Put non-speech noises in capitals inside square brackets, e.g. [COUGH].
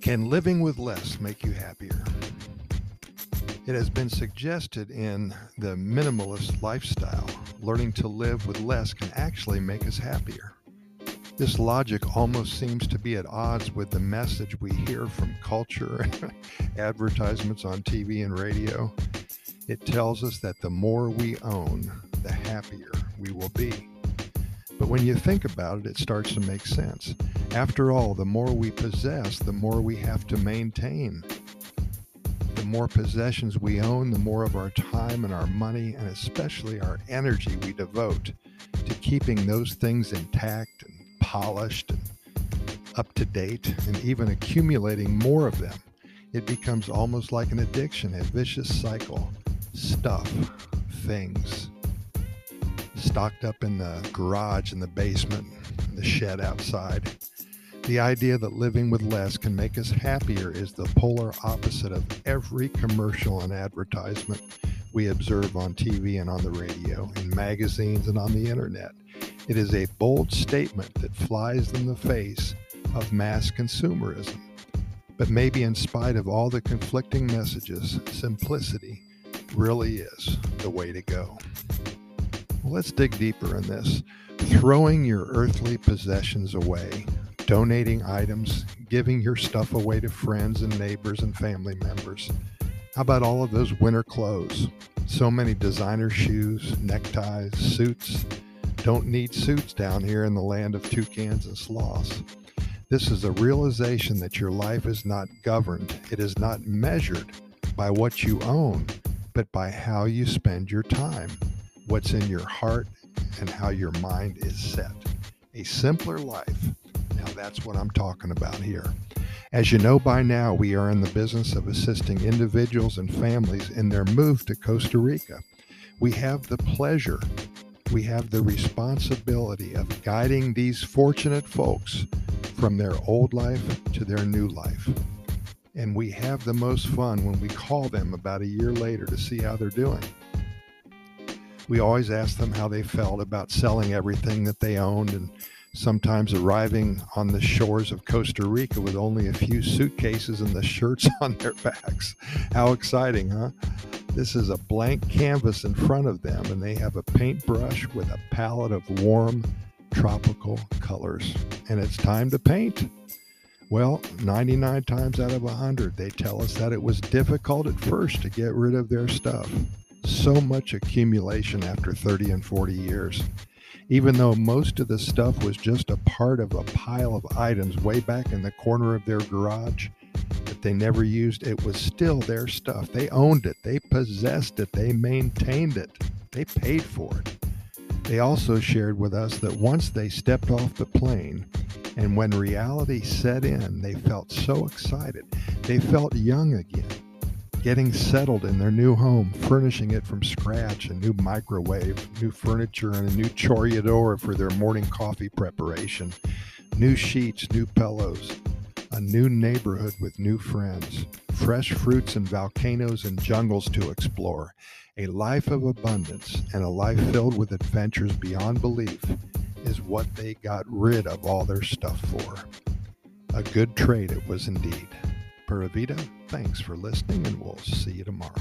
Can living with less make you happier? It has been suggested in the minimalist lifestyle, learning to live with less can actually make us happier. This logic almost seems to be at odds with the message we hear from culture, [LAUGHS] and advertisements on TV and radio. It tells us that the more we own, the happier we will be. But when you think about it, it starts to make sense. After all, the more we possess, the more we have to maintain. The more possessions we own, the more of our time and our money, and especially our energy we devote to keeping those things intact and polished and up to date, and even accumulating more of them. It becomes almost like an addiction, a vicious cycle. Stuff, things, stocked up in the garage, in the basement, the shed outside. The idea that living with less can make us happier is the polar opposite of every commercial and advertisement we observe on TV and on the radio, in magazines and on the internet. It is a bold statement that flies in the face of mass consumerism. But maybe, in spite of all the conflicting messages, simplicity really is the way to go. Let's dig deeper in this. Throwing your earthly possessions away, donating items, giving your stuff away to friends and neighbors and family members. How about all of those winter clothes? So many designer shoes, neckties, suits. Don't need suits down here in the land of toucans and sloths. This is a realization that your life is not governed, it is not measured by what you own, but by how you spend your time what's in your heart, and how your mind is set. A simpler life. Now, that's what I'm talking about here. As you know by now, we are in the business of assisting individuals and families in their move to Costa Rica. We have the pleasure, we have the responsibility of guiding these fortunate folks from their old life to their new life. And we have the most fun when we call them about a year later to see how they're doing. We always asked them how they felt about selling everything that they owned and sometimes arriving on the shores of Costa Rica with only a few suitcases and the shirts [LAUGHS] on their backs. How exciting, huh? This is a blank canvas in front of them, and they have a paintbrush with a palette of warm tropical colors. And it's time to paint. Well, 99 times out of 100, they tell us that it was difficult at first to get rid of their stuff so much accumulation after 30 and 40 years. Even though most of the stuff was just a part of a pile of items way back in the corner of their garage that they never used, it was still their stuff. They owned it, they possessed it, they maintained it, they paid for it. They also shared with us that once they stepped off the plane and when reality set in, they felt so excited. They felt young again getting settled in their new home, furnishing it from scratch, a new microwave, new furniture, and a new chorreador for their morning coffee preparation, new sheets, new pillows, a new neighborhood with new friends, fresh fruits and volcanoes and jungles to explore, a life of abundance, and a life filled with adventures beyond belief is what they got rid of all their stuff for. A good trade it was indeed. Pura Vida, thanks for listening, and we'll see you tomorrow.